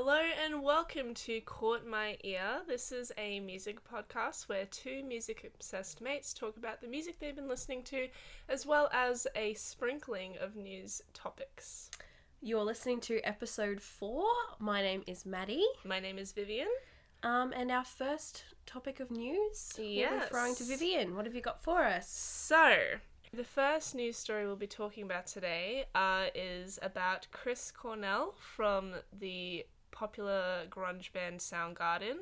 Hello and welcome to Caught My Ear. This is a music podcast where two music obsessed mates talk about the music they've been listening to, as well as a sprinkling of news topics. You're listening to episode four. My name is Maddie. My name is Vivian. Um, and our first topic of news, Yes. throwing to Vivian. What have you got for us? So, the first news story we'll be talking about today uh, is about Chris Cornell from the popular grunge band Soundgarden,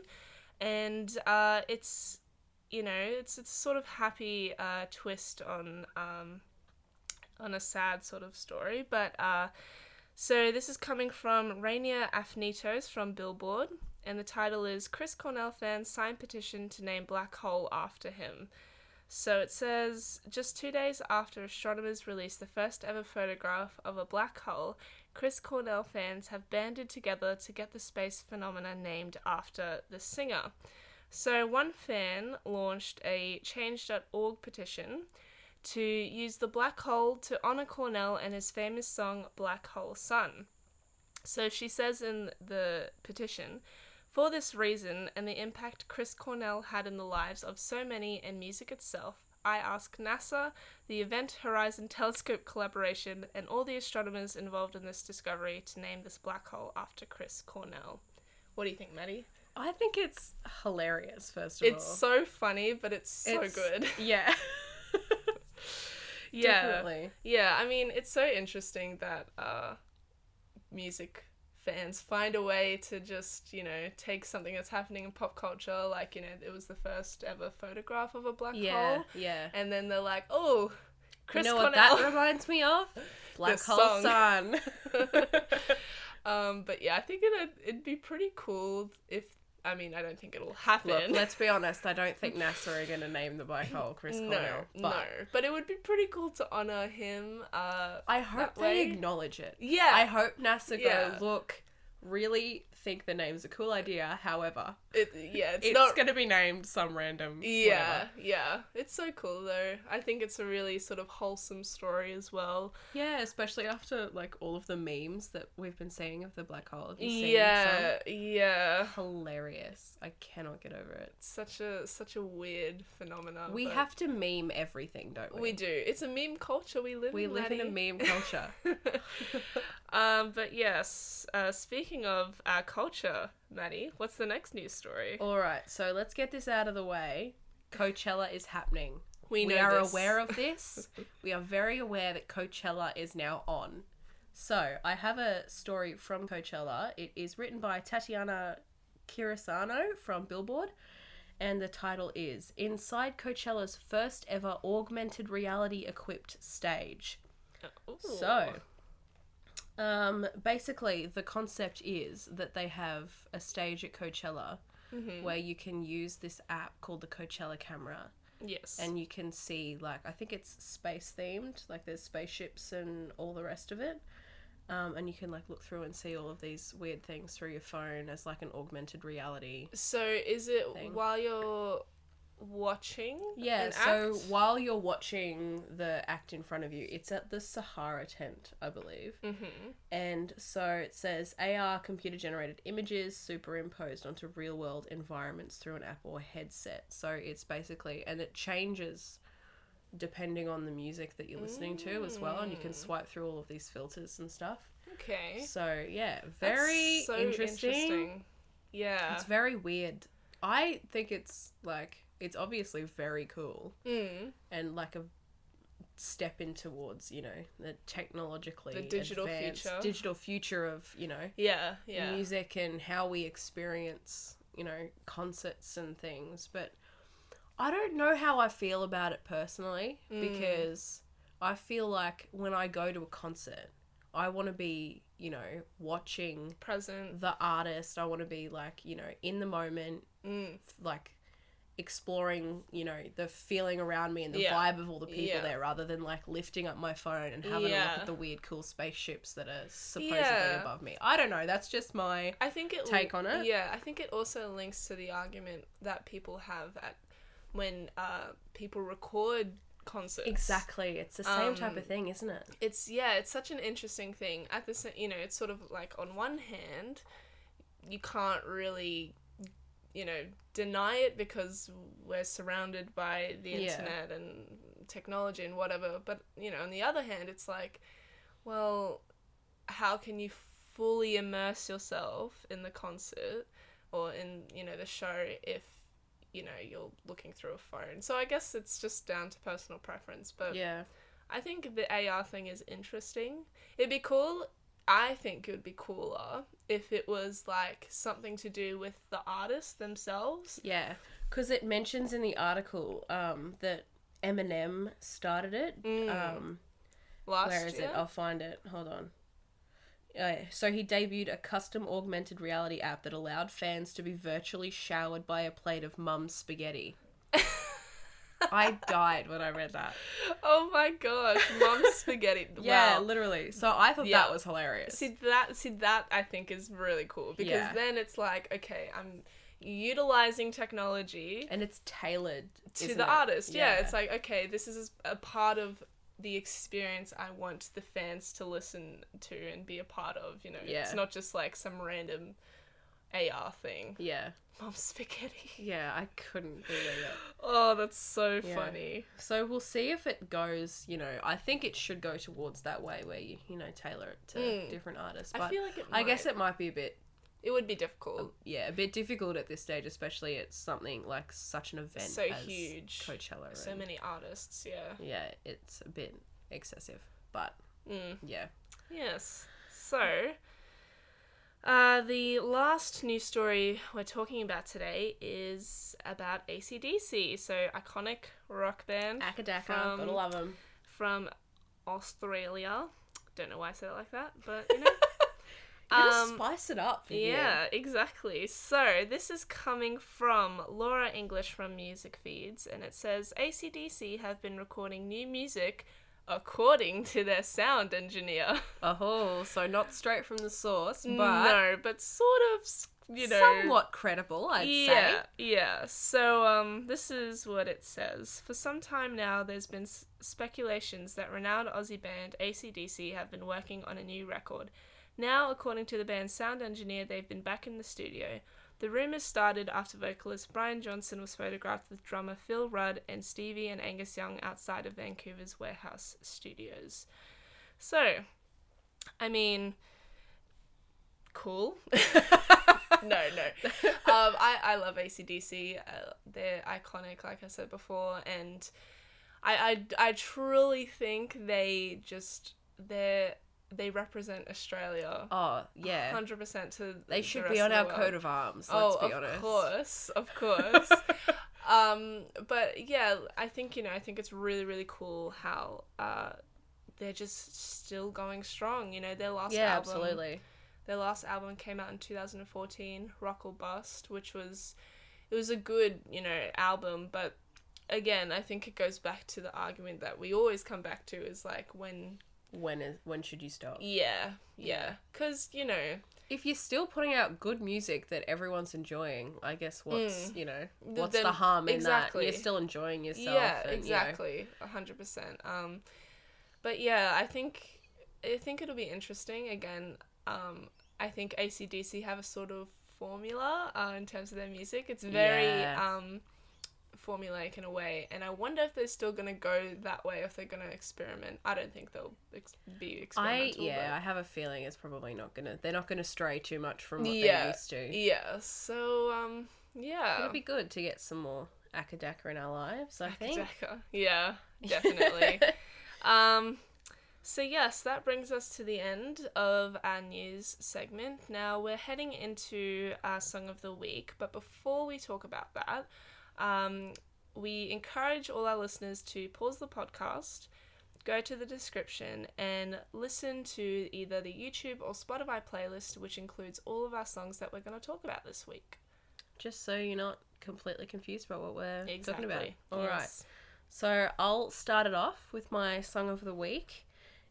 and uh, it's you know it's it's sort of happy uh, twist on um, on a sad sort of story, but uh, so this is coming from Rania Aniftos from Billboard, and the title is Chris Cornell fans sign petition to name Black Hole after him. So it says just two days after astronomers released the first ever photograph of a black hole, Chris Cornell fans have banded together to get the space phenomena named after the singer. So one fan launched a change.org petition to use the black hole to honor Cornell and his famous song Black Hole Sun. So she says in the petition, for this reason and the impact Chris Cornell had in the lives of so many and music itself, I ask NASA, the Event Horizon Telescope collaboration, and all the astronomers involved in this discovery to name this black hole after Chris Cornell. What do you think, Maddie? I think it's hilarious, first of It's all. It's so funny, but it's so It's- good. Yeah. Yeah. Definitely. Yeah, I mean, it's so interesting that uh, music fans find a way to just, you know, take something that's happening in pop culture, like, you know, it was the first ever photograph of a black Yeah. hole, Yeah. and then they're like, oh, Chris you know what that reminds me of? Black This Hole. Sun. um, but yeah, I think it'd, it'd be pretty cool if, I mean, I don't think it'll happen. Look, let's be honest. I don't think NASA are going to name the black hole Chris no, Cornell. But no, but it would be pretty cool to honor him. Uh, I hope they way. acknowledge it. yeah, I hope NASA Yeah. go, look, really think the name's a cool idea. However, it, yeah, it's, it's, not going to be named some random. Yeah, whatever. yeah. It's so cool though. I think it's a really sort of wholesome story as well. Yeah, especially after like all of the memes that we've been seeing of the black hole. Yeah, yeah. Hilarious. I cannot get over it. Such a such a weird phenomenon. We but have to meme everything, don't we? we do. It's a meme culture we live We in. live in a meme culture. um, but yes, uh, speaking of our culture, Maddie, what's the next news story? all right, so let's get this out of the way. Coachella is happening. We know are this. aware of this. we are very aware that Coachella is now on. So, I have a story from Coachella. It is written by Tatiana Cirisano from Billboard, and the title is Inside Coachella's First Ever Augmented Reality Equipped Stage. Uh, ooh. So, um, basically, the concept is that they have a stage at Coachella Mm-hmm. where you can use this app called the Coachella camera yes, and you can see like I think it's space themed, like there's spaceships and all the rest of it. Um, and you can like look through and see all of these weird things through your phone as like an augmented reality. so is it thing. while you're watching? Yeah, so act? while you're watching the act in front of you, it's at the Sahara tent, I believe. Mhm. And so it says AR computer generated images superimposed onto real world environments through an app or headset. So it's basically, and it changes depending on the music that you're listening to as well. And you can Mm. swipe through all of these filters and stuff. Okay. So yeah, very so interesting. Yeah. It's very weird. I think it's like, it's obviously very cool Mm. and like a step in towards you know the technologically The digital advanced future. digital future of you know Yeah. Yeah. music and how we experience you know concerts and things but i don't know how i feel about it personally Mm. because i feel like when i go to a concert i want to be you know watching Present. the artist i want to be like you know in the moment Mm. like exploring, you know, the feeling around me and the Yeah. vibe of all the people Yeah. there rather than like lifting up my phone and having a look at the weird cool spaceships that are supposedly Yeah. above me. I don't know, that's just my I think it Take on it? Yeah, I think it also links to the argument that people have at when uh, people record concerts. Exactly. It's the same type Um, of thing, isn't it? It's yeah, it's such an interesting thing. At the sa- you know, it's sort of like on one hand, you can't really you know deny it because we're surrounded by the Yeah. internet and technology and whatever but you know on the other hand it's like well how can you fully immerse yourself in the concert or in you know the show if you know you're looking through a phone so i guess it's just down to personal preference but Yeah. I think the AR thing is interesting. It'd be cool. I think it would be cooler if it was like something to do with the artists themselves. Yeah. Because it mentions in the article um, that Eminem started it. Mm. Um, Last where is year. it? I'll find it. Hold on. Uh, so he debuted a custom augmented reality app that allowed fans to be virtually showered by a plate of mum's spaghetti. I died when I read that. Oh my gosh, mom's spaghetti. Yeah, wow. literally. So I thought Yeah. that was hilarious. See that see that I think is really cool because Yeah. then it's like, okay, I'm utilizing technology and it's tailored to the it? artist. Yeah. it's like okay, this is a part of the experience I want the fans to listen to and be a part of. You know, Yeah. it's not just like some random AR thing. yeah, Mom's spaghetti. yeah. I couldn't believe it. Oh, that's so Yeah. funny. So we'll see if it goes. You know, I think it should go towards that way where you you know tailor it to Mm. different artists. I feel like it. I guess might. it might be a bit it would be difficult. yeah a bit difficult at this stage, especially it's something like such an event So as huge. Coachella. So and- many artists. Yeah. Yeah, it's a bit excessive, but Mm. yeah. Yes. So, uh, the last news story we're talking about today is about ACDC. So, iconic rock band Acca Dacca, From- gotta love them. from Australia. Don't know why I said it like that, but you know. Um, spice it up. Yeah, exactly. So, this is coming from Laura English from Music Feeds, and it says ACDC have been recording new music according to their sound engineer. Oh, so not straight from the source, but no, but sort of, you know, somewhat credible, I'd yeah, say. yeah. So, um, this is what it says. For some time now, there's been s- speculations that renowned Aussie band ACDC have been working on a new record. Now, according to the band's sound engineer, they've been back in the studio. The rumours started after vocalist Brian Johnson was photographed with drummer Phil Rudd and Stevie and Angus Young outside of Vancouver's Warehouse Studios. So, I mean, cool. no, no. Um, I, I love ACDC. Uh, they're iconic, like I said before, and I, I, I truly think they just they they represent Australia. Oh, yeah. Hundred percent to They the should rest be on our world. coat of arms, let's oh, of honest. course, of course. um, but yeah, I think you know, I think it's really, really cool how uh, they're just still going strong. You know, their last yeah, album, absolutely. their last album came out in 2014, Rock or Bust, which was it was a good, you know, album, but again, I think it goes back to the argument that we always come back to is like when When is when should you stop? yeah, yeah, cuz you know, If you're still putting out good music that everyone's enjoying, I guess what's you know what's then- the harm in exactly. that? You're still enjoying yourself. yeah, and, you know, exactly. a 100%. Um but yeah, I think I think it'll be interesting again. Um I think ACDC have a sort of formula uh, in terms of their music. It's very Yeah. um formulaic in a way, and I wonder if they're still gonna go that way. If they're gonna experiment, I don't think they'll ex- be I experimental. yeah, I have a feeling it's probably not gonna. They're not gonna stray too much from what Yeah, they're used to. yeah. So um, yeah. It'd be good to get some more Acca Dacca in our lives. I think. Yeah, definitely. um, so yes, that brings us to the end of our news segment. Now we're heading into our song of the week, but before we talk about that, um, we encourage all our listeners to pause the podcast, go to the description, and listen to either the YouTube or Spotify playlist, which includes all of our songs that we're going to talk about this week. Just so you're not completely confused about what we're talking about. Exactly. All right. Yes. So I'll start it off with my song of the week.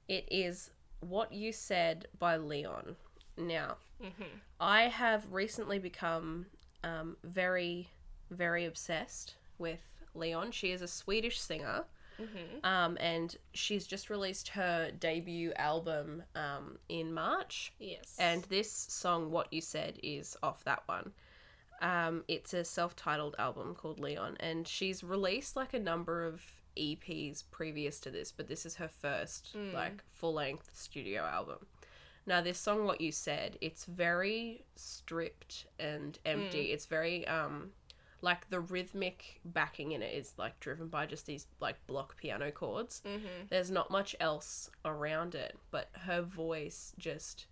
It is What You Said by Leon. Now, Mhm. I have recently become um, very, very obsessed with Leon. She is a Swedish singer. Um, and she's just released her debut album um, in March. Yes. And this song, What You Said, is off that one. Um, it's a self titled album called Leon, and she's released like a number of EPs previous to this, but this is her first like full length studio album. Now, this song, What You Said, it's very stripped and empty. It's very, um, like the rhythmic backing in it is like driven by just these like block piano chords. Mm-hmm. There's not much else around it, but her voice just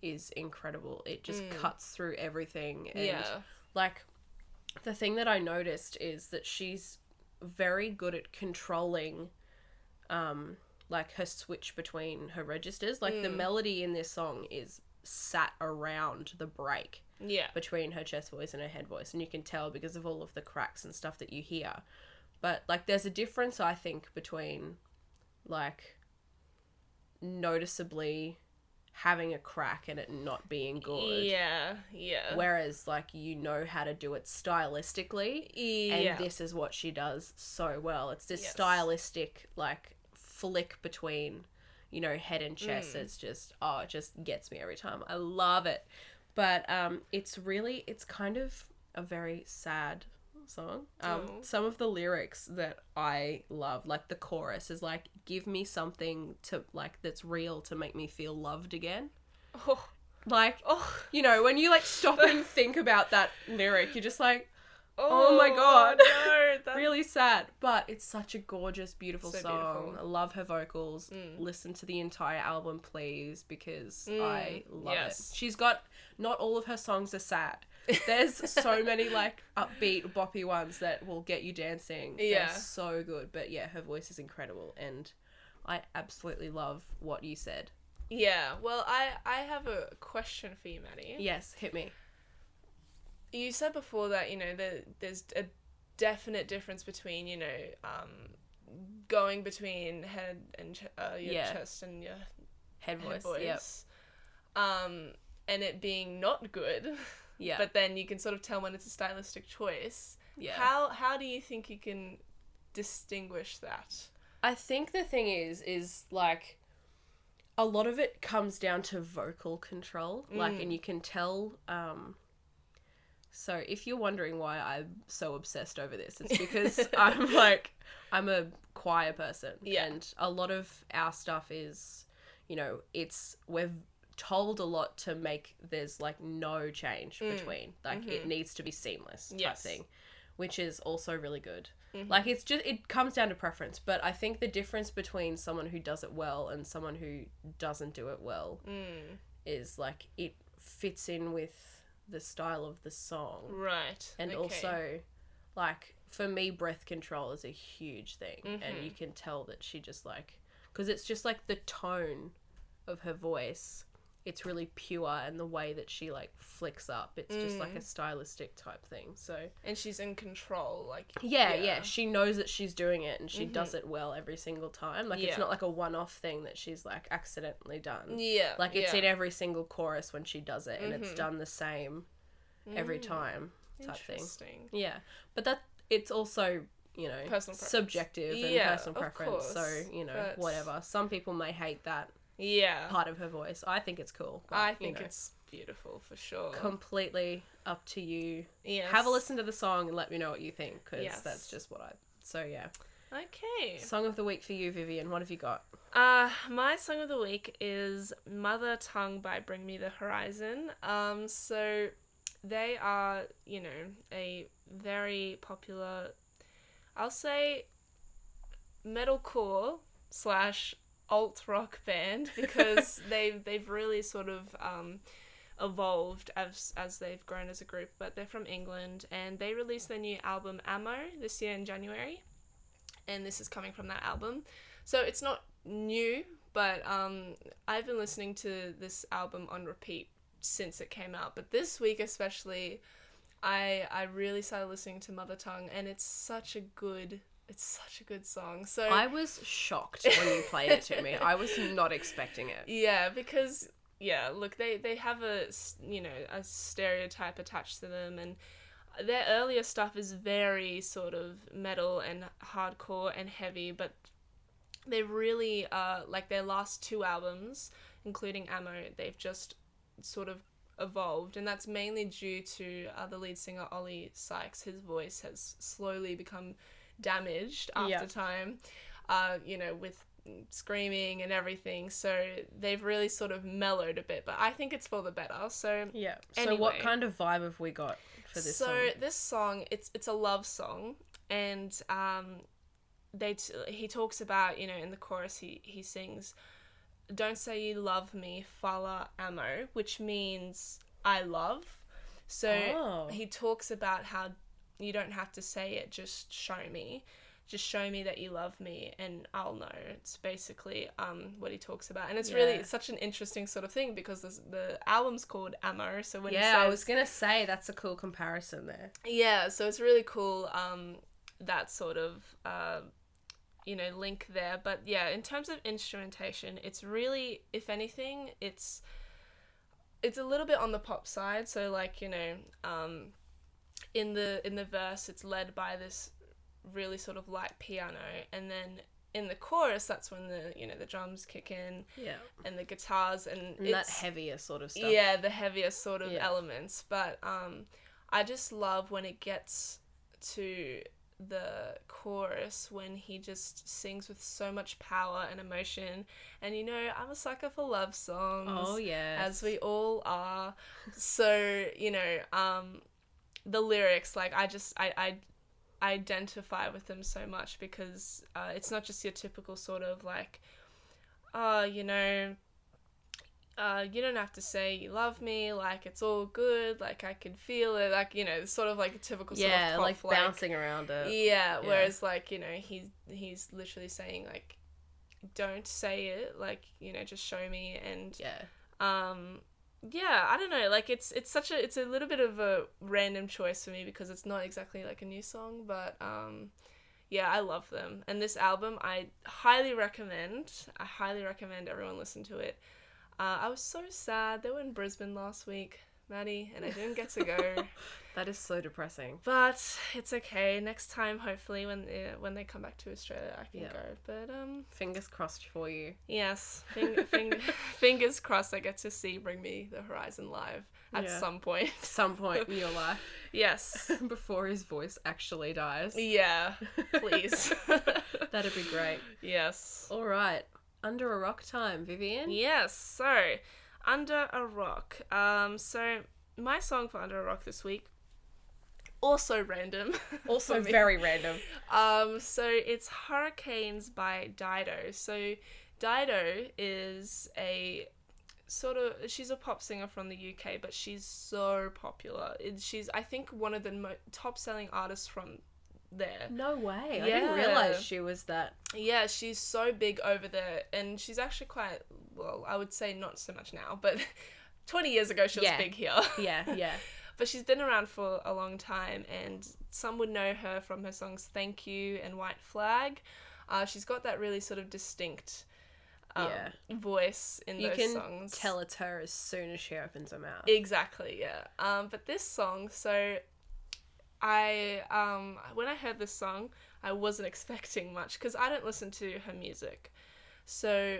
is incredible. It just cuts through everything. And yeah. like the thing that I noticed is that she's very good at controlling um like her switch between her registers. Like the melody in this song is sat around the break Yeah. between her chest voice and her head voice and you can tell because of all of the cracks and stuff that you hear but like there's a difference i think between like noticeably having a crack and it not being good Yeah. Yeah. whereas like you know how to do it stylistically and this is what she does so well it's this Yes. stylistic like flick between you know head and chest Mm. it's just oh it just gets me every time i love it but um it's really it's kind of a very sad song um Oh. some of the lyrics that i love like the chorus is like give me something to like that's real to make me feel loved again oh. like Oh. you know when you like stop and think about that lyric you're just like Oh my God. No, that, really sad but it's such a gorgeous beautiful So song beautiful. i love her vocals Mm. listen to the entire album please because Mm, i love yes. it she's got not all of her songs are sad there's so many like upbeat boppy ones that will get you dancing Yeah. They're so good but yeah her voice is incredible and i absolutely love what you said Yeah. Well, I I have a question for you, Maddie. yes hit me You said before that you know that there's a definite difference between you know um going between head and ch- uh, your Yeah. chest and your head head voice, voice. yep Um, and it being not good, yeah but then you can sort of tell when it's a stylistic choice. yeah How how do you think you can distinguish that? I think the thing is, is like a lot of it comes down to vocal control. Like, and you can tell. Um, so, if you're wondering why I'm so obsessed over this, it's because I'm like, I'm a choir person. Yeah. And a lot of our stuff is, you know, it's, we're told a lot to make there's like no change mm. between. Like, it mm-hmm. needs to be seamless type Yes. thing, which is also really good. Mm-hmm. Like it's just it comes down to preference, but I think the difference between someone who does it well and someone who doesn't do it well Mm. is like it fits in with the style of the song. Right. And okay. also like for me breath control is a huge thing and you mm-hmm. can tell that she just like cuz it's just like the tone of her voice it's really pure and the way that she like flicks up it's just like a mm. stylistic type thing so and she's in control, like yeah, yeah, She knows that she's doing it and she mm-hmm. does it well every single time. Like Yeah. it's not like a one-off thing that she's like accidentally done. yeah, Like it's yeah. in every single chorus when she does it and it's mm-hmm. done the same every mm. time type thing. Interesting. Yeah. But that it's also, you know, Personal preference. subjective and Yeah, personal preference. So, you know, whatever. Some people may hate that Yeah, part of her voice. I think it's cool. but, I you think know, it's beautiful for sure. completely up to you. yes. Have a listen to the song and let me know what you think because Yes. that's just what I. So yeah. Okay. Song of the week for you, Vivian. What have you got? Uh, my song of the week is Mother Tongue by Bring Me the Horizon. Um, so they are, you know, a very popular, I'll say, metalcore slash alt rock band because they've they've really sort of um, evolved as as they've grown as a group. But they're from England and they released their new album Ammo this year in January, and this is coming from that album. So it's not new, but um, I've been listening to this album on repeat since it came out. But this week especially, I I really started listening to Mother Tongue, and it's such a good it's such a good song. So I was shocked when you played it to me. I was not expecting it. yeah, because yeah, look, they they have a you know a stereotype attached to them, and their earlier stuff is very sort of metal and hardcore and heavy, but they really uh like their last two albums, including Ammo, they've just sort of evolved, and that's mainly due to uh, the lead singer Oli Sykes. His voice has slowly become damaged after Yeah. time, uh, you know, with screaming and everything. So they've really sort of mellowed a bit, but I think it's for the better. So Yeah. So what kind of vibe have we got for this so song? this song, it's it's a love song, and um, they t- he talks about you know in the chorus he he sings, "Don't say you love me, fala amo," which means I love. So Oh. he talks about how you don't have to say it, just show me. Just show me that you love me and I'll know. It's basically um, what he talks about. And it's really it's such an interesting sort of thing because this, the album's called Ammo. So when he yeah, I was gonna say that's a cool comparison there. yeah, so it's really cool um, that sort of uh, you know link there. But yeah, in terms of instrumentation, it's really, if anything, it's it's a little bit on the pop side. So like you know, um, in the in the verse, it's led by this really sort of light piano, and then in the chorus, that's when the you know the drums kick in Yeah. and the guitars and, And that heavier sort of stuff. yeah, the heaviest sort of Yeah. elements. But um, I just love when it gets to the chorus when he just sings with so much power and emotion. And you know, I'm a sucker for love songs. Oh yeah. As we all are. So, you know, um, the lyrics, like, I just, I, I identify with them so much because uh, it's not just your typical sort of like, uh, you know, uh, you don't have to say you love me, like it's all good, like I can feel it, like you know, sort of like a typical sort yeah, of like pop, bouncing around it. yeah, Yeah. whereas like you know he's he's literally saying like, don't say it, like you know just show me and Yeah. um yeah I don't know like it's it's such a it's a little bit of a random choice for me because it's not exactly like a new song but um yeah I love them. And this album I highly recommend I highly recommend everyone listen to it. Uh, I was so sad they were in Brisbane last week Maddie and I didn't get to go That is so depressing. but it's okay next time hopefully when they, when they come back to Australia I can Yeah. go but um Fingers crossed for you. Yes, fing- fing- fingers crossed I get to see Bring Me the Horizon live at Yeah. some point. Some point in your life Yes. before his voice actually dies. Yeah, please. That'd be great. yes. All right. Under a rock time, Vivian. Yes, so Under a Rock. Um so my song for Under a Rock this week also random. Also very random. Um, so it's Hurricanes by Dido. So Dido is a sort of she's a pop singer from the UK, but she's so popular. It, she's I think one of the mo- top selling artists from there. No way. I Yeah. didn't realize she was that. Yeah, she's so big over there, and she's actually quite well. I would say not so much now, but. 20 years ago she was Yeah. big here Yeah, yeah. but she's been around for a long time and some would know her from her songs thank you and white flag uh, she's got that really sort of distinct um, Yeah. voice in You those can songs tell it's her as soon as she opens her mouth. exactly yeah um, but this song so i um, when i heard this song i wasn't expecting much because i don't listen to her music so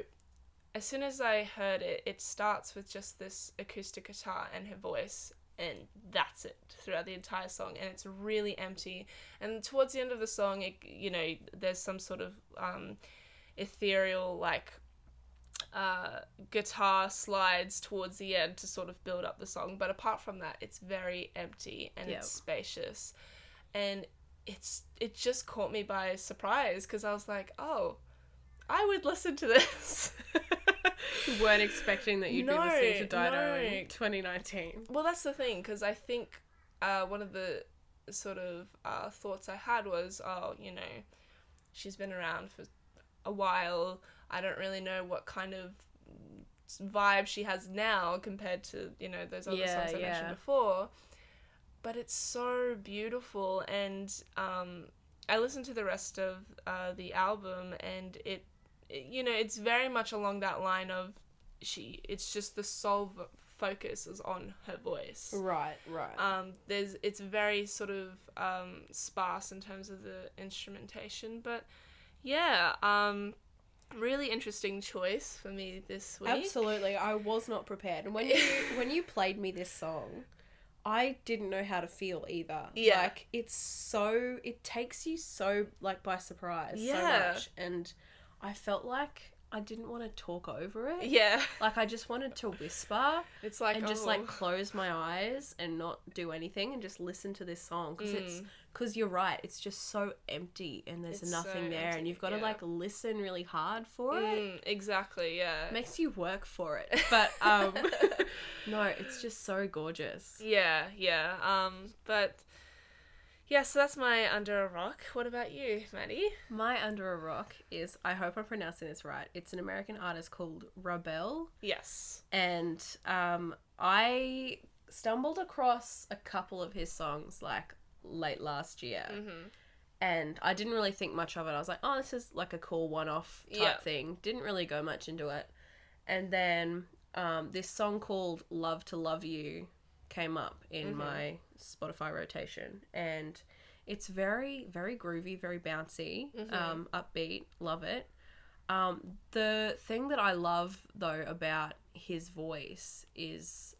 as soon as I heard it, it starts with just this acoustic guitar and her voice, and that's it throughout the entire song. And it's really empty. And towards the end of the song, it, you know, there's some sort of um, ethereal, like, uh, guitar slides towards the end to sort of build up the song. But apart from that, it's very empty and Yep. it's spacious. And it's it just caught me by surprise because I was like, oh, I would listen to this. You weren't expecting that you'd No, be listening to Dido no. in 2019. well, that's the thing because I think uh, one of the sort of uh, thoughts I had was, oh, you know, she's been around for a while. I don't really know what kind of vibe she has now compared to you know those other Yeah, songs I yeah. mentioned before. But it's so beautiful, and um, I listened to the rest of uh, the album, and it, it, you know, it's very much along that line of she. It's just the sole v- focus is on her voice. Right, right. Um, there's it's very sort of um, sparse in terms of the instrumentation, but yeah, um, really interesting choice for me this week. Absolutely, I was not prepared. And when you when you played me this song, I didn't know how to feel either. Yeah. Like it's so it takes you so like by surprise Yeah. so much and I felt like I didn't want to talk over it. Yeah, Like I just wanted to whisper it's like and just oh, like close my eyes and not do anything and just listen to this song because it's because you're right it's just so empty and there's Mm. It's nothing so there and you've got to like listen really hard for it mm, exactly yeah. makes you work for it but um no it's just so gorgeous Yeah, yeah. Um, but yeah, so that's my under a rock. What about you, Maddie? my under a rock is i hope i'm pronouncing this right it's an american artist called Wrabel Yes. and um i stumbled across a couple of his songs like late last year Mm-hmm. and I didn't really think much of it. I was like, oh, this is like a cool one off type Yeah. thing. Didn't really go much into it. And then um, this song called Love to Love You came up in Mhm. my Spotify rotation. And it's very, very groovy, very bouncy, Mhm. um, upbeat. Love it. Um, the thing that I love, though, about his voice is.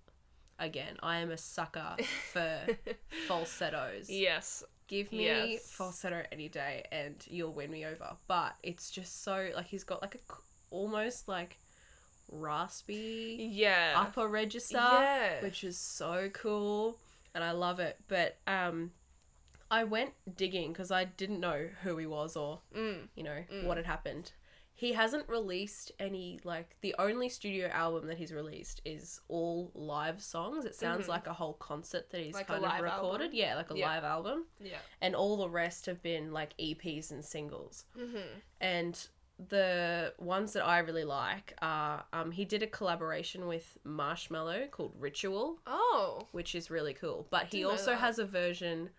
Again, I am a sucker for falsettos yes. give me Yes. falsetto any day and you'll win me over but it's just so like he's got like a almost like raspy Yeah. upper register Yeah. which is so cool and i love it but um i went digging because i didn't know who he was or Mm. you know Mm. what had happened he hasn't released any like the only studio album that he's released is all live songs it sounds Mhm. like a whole concert that he's Like kind of recorded album? yeah like a Yeah. live album Yeah. and all the rest have been like EPs and singles. Mm-hmm. And the ones that I really like are um, he did a collaboration with Marshmello called Ritual, Oh. which is really cool. But he also has a version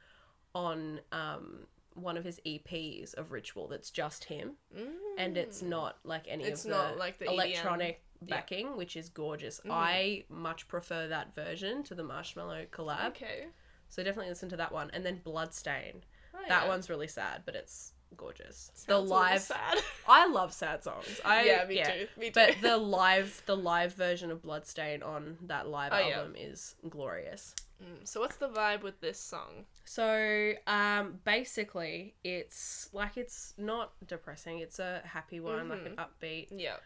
on um, one of his EPs of Ritual that's just him, Mm. and it's not like any It's of the like the EDM. electronic Yeah. backing, which is gorgeous. Mhm. I much prefer that version to the Marshmello collab. Okay. So definitely listen to that one. And then Bloodstain. Oh, That yeah. one's really sad, but it's gorgeous. Sounds the live, sad. I love sad songs. I yeah, me too. Me too. But the live, the live version of Bloodstain on that live Oh, yeah. album is glorious. Mm, so what's the vibe with this song? So, um, basically, it's like it's not depressing. It's a happy one, like an Mm-hmm. upbeat. Yeah.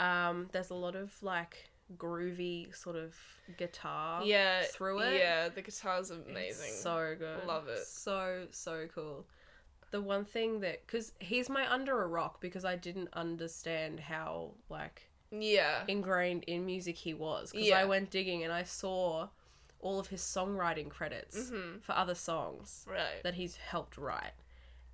Um, there's a lot of like groovy sort of guitar. Yeah. through it. Yeah, the guitar's It's amazing. so good. Love it. So so cool. The one thing that because he's my under a rock because I didn't understand how like yeah. ingrained in music he was because Yeah. I went digging and I saw all of his songwriting credits Mhm. for other songs Right. that he's helped write.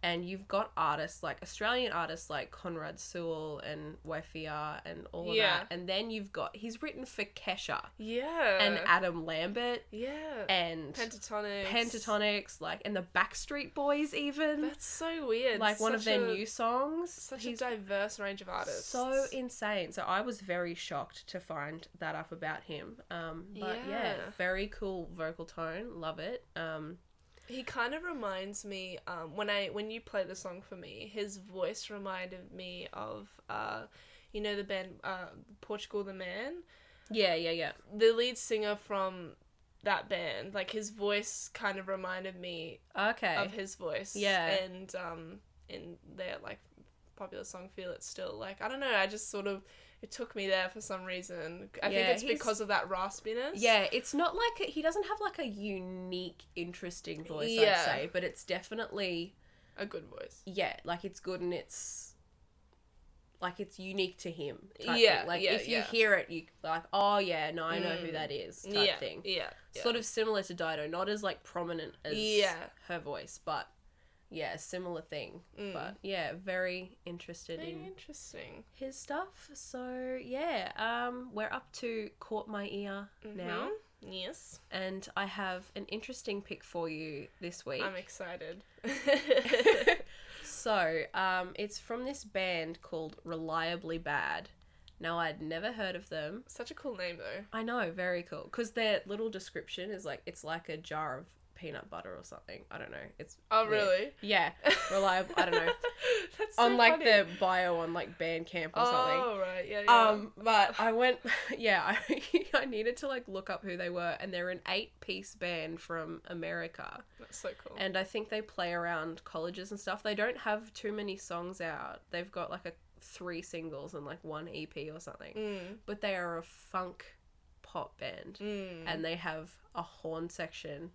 And you've got artists like Australian artists like Conrad Sewell and Wafia and all of Yeah. that. And then you've got he's written for Kesha Yeah. and Adam Lambert yeah. and Pentatonix. Pentatonix, like and the Backstreet Boys even. That's so weird. like one of their a- new songs. Such He's a diverse range of artists. so insane. So I was very shocked to find that up about him. Um, but yeah. Yeah. very cool vocal tone. Love it. Um, He kind of reminds me um, when I when you play the song for me, his voice reminded me of uh, you know the band uh, Portugal the Man, yeah, yeah, yeah. the lead singer from that band. Like his voice kind of reminded me Okay. of his voice. Yeah. and um, in their like popular song "Feel It Still." Like I don't know, I just sort of it took me there for some reason. I think it's because of that raspiness. yeah, it's not like a, he doesn't have like a unique, interesting voice. Yeah. I'd say, but it's definitely a good voice. yeah, like it's good and it's like it's unique to him. Yeah, thing. like yeah, if you yeah. hear it, you like, oh yeah, no, I know who Mm. that is. Type yeah, thing. yeah, yeah. Sort of similar to Dido, not as like prominent as Yeah. her voice, but yeah, similar thing. Mm. But yeah, very interested Very in interesting. his stuff. So yeah, um, we're up to caught my ear now, Mhm. Yes. and I have an interesting pick for you this week. I'm excited. so um, it's from this band called Reliably Bad, Now I'd never heard of them. Such a cool name though. I know, very cool. Because their little description is like it's like a jar of peanut butter or something. I don't know. It's Oh weird. really? Yeah, reliable. I don't know. That's so on like funny. the bio on like Bandcamp or something. Oh right, yeah, yeah. Um, but I went, yeah, I, I needed to like look up who they were, and they're an eight piece band from America. That's so cool. And I think they play around colleges and stuff. They don't have too many songs out. They've got like a three singles and like one EP or something. Mm, But they are a funk pop band, mm. and they have a horn section,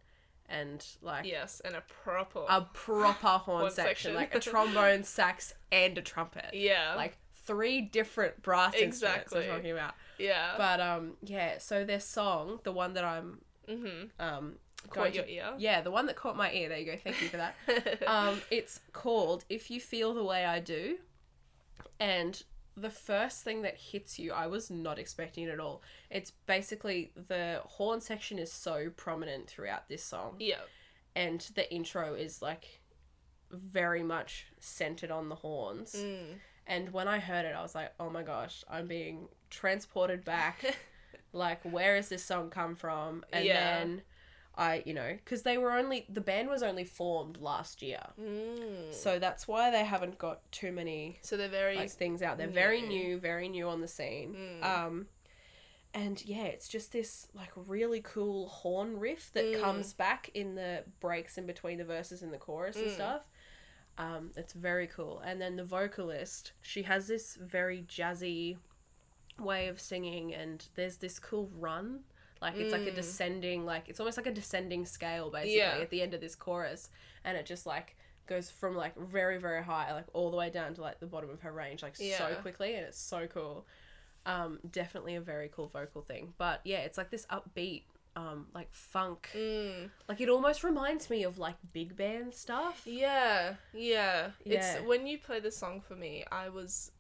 and like yes, and a proper. a proper horn, Horn section, section. like a trombone, sax, and a trumpet. yeah. Like three different brass instruments Exactly. I'm talking about. yeah. But um yeah, so their song, the one that I'm mm-hmm. um Caught your to- ear. Yeah, the one that caught my ear. There you go. Thank you for that. um it's called If You Feel the Way I Do. And the first thing that hits you, I was not expecting it at all. It's basically the horn section is so prominent throughout this song. yeah. And the intro is like very much centered on the horns. Mm. And when I heard it, I was like, oh my gosh, I'm being transported back. like, where has this song come from? And Yeah. then I, you know, because they were only, the band was only formed last year. Mm. So that's why they haven't got too many So they're very. like things out. They're very new. new, very new on the scene. Mm. Um, and yeah, it's just this like really cool horn riff that Mm. comes back in the breaks in between the verses and the chorus and Mm. stuff. Um, it's very cool. And then the vocalist, she has this very jazzy way of singing, and there's this cool run. Like it's like a Mm. descending, like it's almost like a descending scale basically Yeah. at the end of this chorus, and it just like goes from like very very high like all the way down to like the bottom of her range like so quickly and it's so cool um definitely a very cool vocal thing but yeah it's like this upbeat um like funk Mm. like it almost reminds me of like big band stuff Yeah, yeah. Yeah. It's when you play the song for me, I was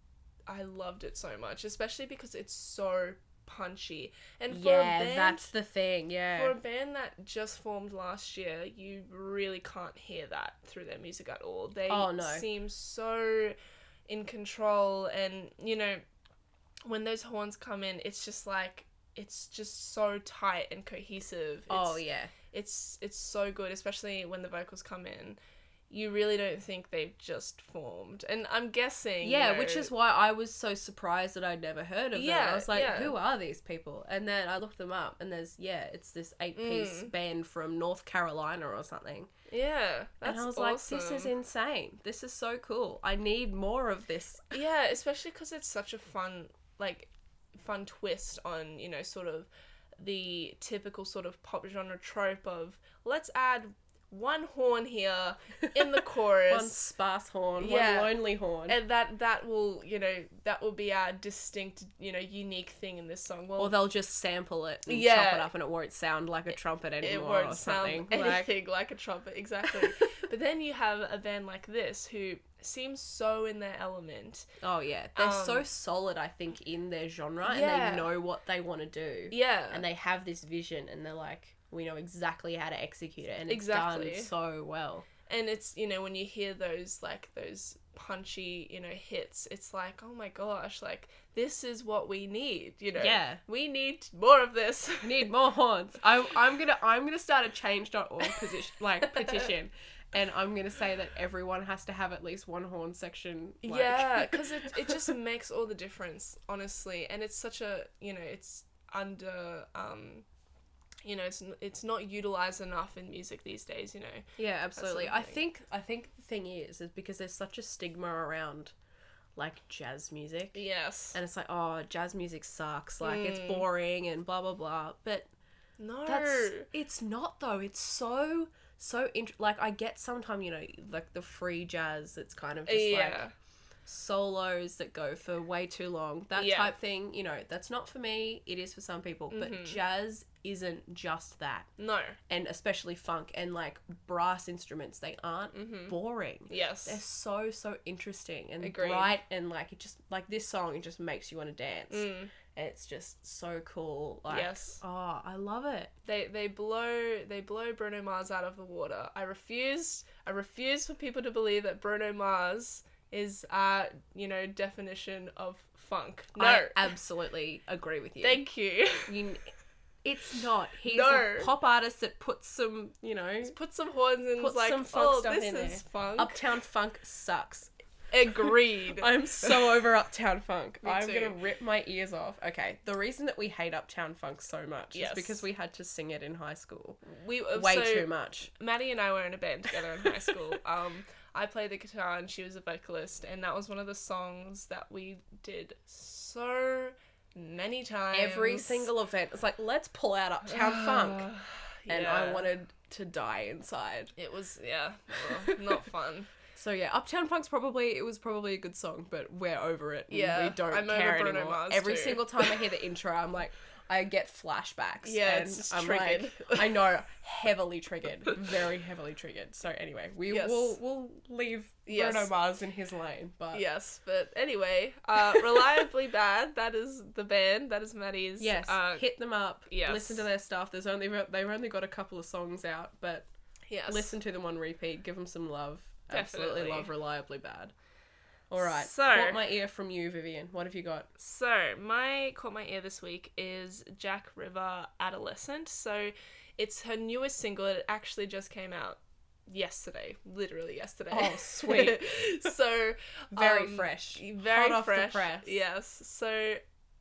I loved it so much, especially because it's so punchy. And for yeah a band that's the thing Yeah, for a band that just formed last year, you really can't hear that through their music at all. They Oh, no. seem so in control and you know when those horns come in, it's just like it's just so tight and cohesive. oh yeah it's it's so good, especially when the vocals come in. You really don't think they've just formed, and I'm guessing. you yeah know- which is why i was so surprised that i'd never heard of them Yeah, i was like yeah. who are these people and then i looked them up and there's yeah it's this eight piece Mm. band from north carolina or something yeah, that's and i was awesome. like this is insane this is so cool i need more of this yeah, especially because it's such a fun like fun twist on you know sort of the typical sort of pop genre trope of let's add one horn here in the chorus. one sparse horn Yeah. one lonely horn and that that will you know that will be our distinct you know unique thing in this song. Well, or they'll just sample it and chop it up and it won't sound like a trumpet anymore. it won't or sound something like anything like... a trumpet exactly but then you have a band like this who seems so in their element oh yeah they're so Um, solid i think in their genre Yeah. and they know what they want to do yeah and they have this vision and they're like we know exactly how to execute it and it's done so well. And it's you know when you hear those like those punchy you know hits it's like oh my gosh like this is what we need you know? Yeah. we need more of this. We need more horns. I'm, I'm gonna i'm gonna start a change.org position like petition and i'm gonna say that everyone has to have at least one horn section like... yeah because it, it just makes all the difference honestly and it's such a you know it's under um you know it's, it's not utilized enough in music these days you know Yeah, absolutely. the I think I think the thing is is because there's such a stigma around like jazz music. yes And it's like, oh, jazz music sucks, like it's Mm. boring and blah blah blah. But no that's it's not though. It's so so int- like I get sometimes, you know, like the free jazz that's kind of just yeah like solos that go for way too long. That Yeah. type thing, you know, that's not for me. It is for some people, Mhm. but jazz isn't just that. no And especially funk and like brass instruments, they aren't Mhm. boring. yes They're so so interesting and Agreed. bright and like it just like this song it just makes you want to dance. Mm. And it's just so cool. Like Yes. oh, I love it. They they blow they blow Bruno Mars out of the water. I refuse I refuse for people to believe that Bruno Mars is uh you know definition of funk. No. I absolutely agree with you. Thank you. you it's not. He's No. a pop artist that puts some, you know, Put some horns in. Put like, some funk oh, stuff this in is there. funk. Uptown Funk sucks. Agreed. I'm so over Uptown Funk. I'm too. gonna rip my ears off. Okay, the reason that we hate Uptown Funk so much Yes. is because we had to sing it in high school. we uh, Way so too much. Maddie and I were in a band together in high school. Um, I played the guitar and she was a vocalist, and that was one of the songs that we did so many times. Every single event, it's like let's pull out Uptown Funk, and I wanted to die inside. It was yeah, well, not fun. So yeah, Uptown Funk's probably it was probably a good song, but we're over it. Yeah, we don't I'm care anymore. Mars Every too. single time I hear the intro, I'm like, I get flashbacks. Yeah, and it's I'm triggered. like, I know, heavily triggered, very heavily triggered. So anyway, we Yes. will we'll leave Yes. Bruno Mars in his lane, but Yes, but anyway, uh, reliably bad. That is the band. That is Maddie's. yes, uh, hit them up. yes. listen to their stuff. There's only they've only got a couple of songs out, but yes. listen to them on repeat. Give them some love. Absolutely love reliably bad. All right, So- caught my ear from you, Vivian. What have you got? So my caught my ear this week is Jack River Adolescent. So it's her newest single. It actually just came out yesterday, literally yesterday. Oh, sweet. so Very um, fresh. very Hot fresh. Yes. So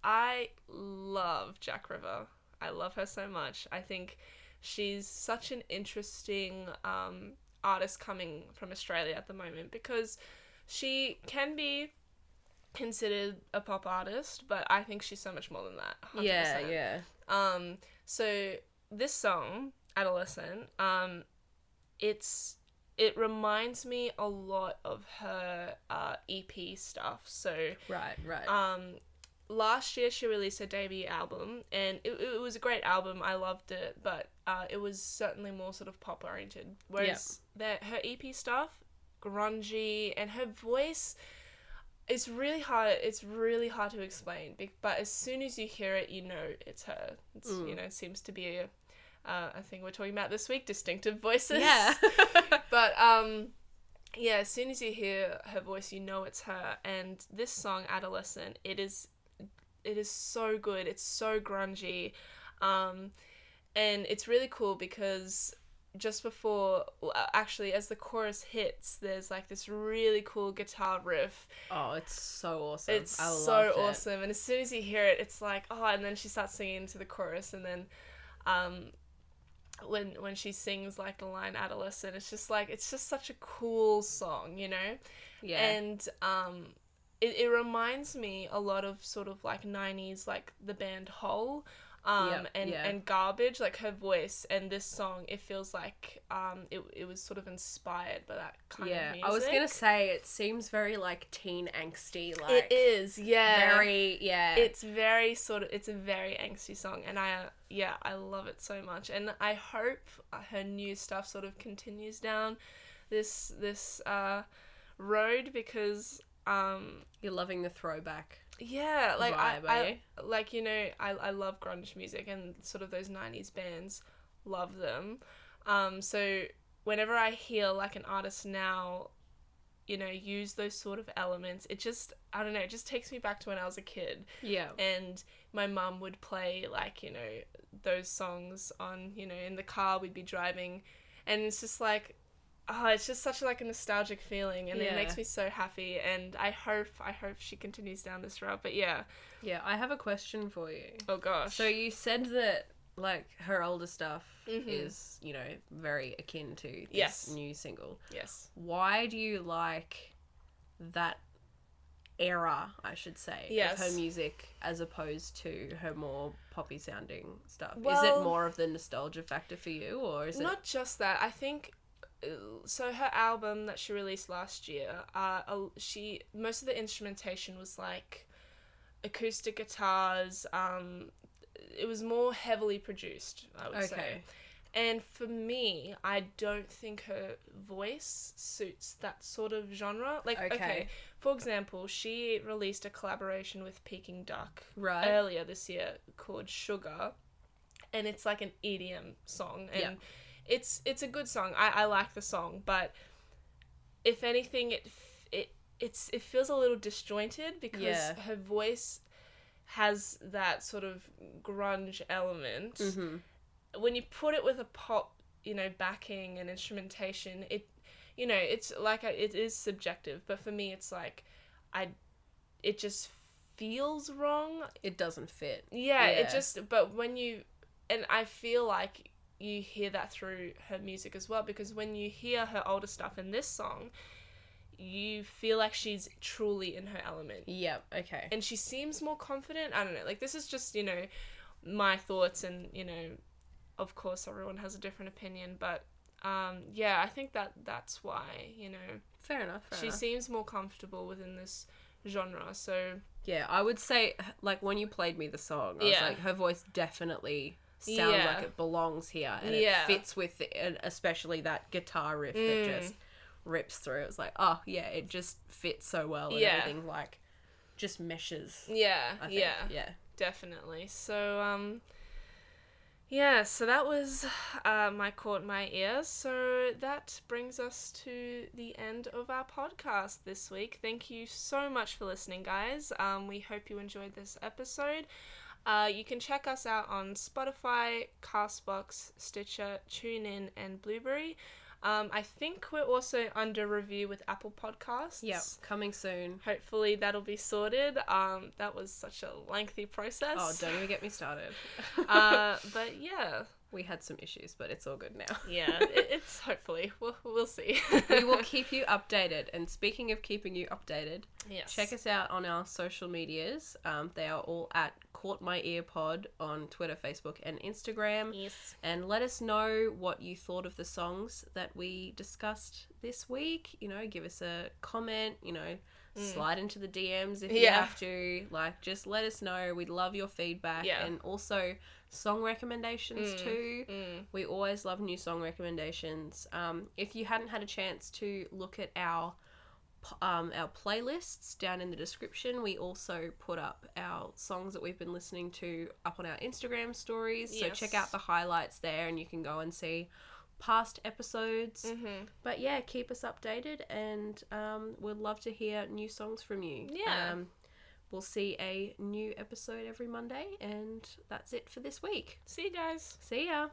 I love Jack River. I love her so much. I think she's such an interesting um, artist coming from Australia at the moment because she can be considered a pop artist, but I think she's so much more than that. 100%. Yeah, yeah. Um, so this song, Adolescent, um, it's it reminds me a lot of her uh, EP stuff. So Right, right. um, last year she released her debut album, and it, it was a great album. I loved it, but uh, it was certainly more sort of pop oriented. Whereas that her EP stuff, grungy, and her voice. It's really hard. It's really hard to explain. But as soon as you hear it, you know it's her. It's Mm. you know seems to be a, uh, a thing we're talking about this week. Distinctive voices. yeah. But um yeah, as soon as you hear her voice, you know it's her. And this song, Adolescent, it is it is so good. It's so grungy. Um and it's really cool because just before actually as the chorus hits, there's like this really cool guitar riff. oh, it's so awesome. It's I so it. awesome. And as soon as you hear it, it's like, oh, and then she starts singing to the chorus and then um when when she sings like the line adolescent, it's just like it's just such a cool song, you know? Yeah. And um it, it reminds me a lot of sort of like 90s like the band Hole um Yep, and yeah. and garbage like her voice and this song it feels like um it, it was sort of inspired by that kind yeah. of music. I was gonna say it seems very like teen angsty, like it is, yeah. very yeah. it's very sort of it's a very angsty song and i uh, yeah i love it so much and i hope her new stuff sort of continues down this this uh road because um You're loving the throwback. Yeah like I, I like you know I, I love grunge music and sort of those 90s bands love them. Um so whenever i hear like an artist now you know use those sort of elements it just i don't know it just takes me back to when i was a kid. Yeah. and my mum would play like you know those songs on you know in the car we'd be driving. And it's just like oh it's just such like a nostalgic feeling and it makes me so happy and i hope i hope she continues down this route but yeah Yeah. I have a question for you. oh gosh So you said that like her older stuff Mhm. is, you know, very akin to this Yes. new single. yes Why do you like that era, I should say, of her music as opposed to her more poppy sounding stuff? is it more of the nostalgia factor for you or is it not just that i think so her album that she released last year uh she most of the instrumentation was like acoustic guitars um it was more heavily produced i would it say okay? And for me, I don't think her voice suits that sort of genre. Like, okay, Okay. for example, she released a collaboration with Peking Duk Right. earlier this year called Sugar, and it's like an EDM song, and Yeah. It's it's a good song. I, I like the song, but if anything, it it it's it feels a little disjointed because Yeah. her voice has that sort of grunge element. Mm-hmm. When you put it with a pop, you know, backing and instrumentation, it, you know, it's like a, it is subjective. But for me, it's like, I, it just feels wrong. It doesn't fit. Yeah, it just. But when you, and I feel like you hear that through her music as well because when you hear her older stuff in this song, you feel like she's truly in her element Yeah. Okay. and she seems more confident. I don't know. Like this is just you know my thoughts, and you know, of course everyone has a different opinion, but um, yeah, I think that that's why you know Fair enough. Fair she enough. seems more comfortable within this genre. So Yeah, I would say like when you played me the song, I was Yeah. like her voice definitely sounds Yeah. like it belongs here and Yeah. it fits with it, and especially that guitar riff Mm. that just rips through. It's like, oh yeah, it just fits so well and Yeah. everything like just meshes. yeah, I think. yeah, Yeah. definitely. So um. Yeah, so that was uh, my caught my ear. So that brings us to the end of our podcast this week. Thank you so much for listening, guys. Um, we hope you enjoyed this episode. Uh, you can check us out on Spotify, Castbox, Stitcher, TuneIn, and Blubrry. Um, I think we're also under review with Apple Podcasts. Yep. Coming soon. Hopefully that'll be sorted. Um, that was such a lengthy process. Oh, don't even get me started. uh, but yeah, we had some issues, but it's all good now. yeah, it, it's hopefully we'll we'll see. we will keep you updated. And speaking of keeping you updated, yes. check us out on our social medias. Um, they are all at Caught My Ear Pod on Twitter, Facebook, and Instagram. Yes. And let us know what you thought of the songs that we discussed this week. You know, give us a comment, you know, slide into the DMs if you Mm. Have to. Like, just let us know. We'd love your feedback. Yeah. And also song recommendations too. Mm. We always love new song recommendations. Um, if you hadn't had a chance to look at our um, our playlists down in the description, we also put up our songs that we've been listening to up on our Instagram stories. So check out the highlights there, and you can go and see past episodes. Mm-hmm. But yeah, keep us updated, and um, we'd love to hear new songs from you. Yeah. Um, we'll see a new episode every Monday, and that's it for this week. See you guys. See ya.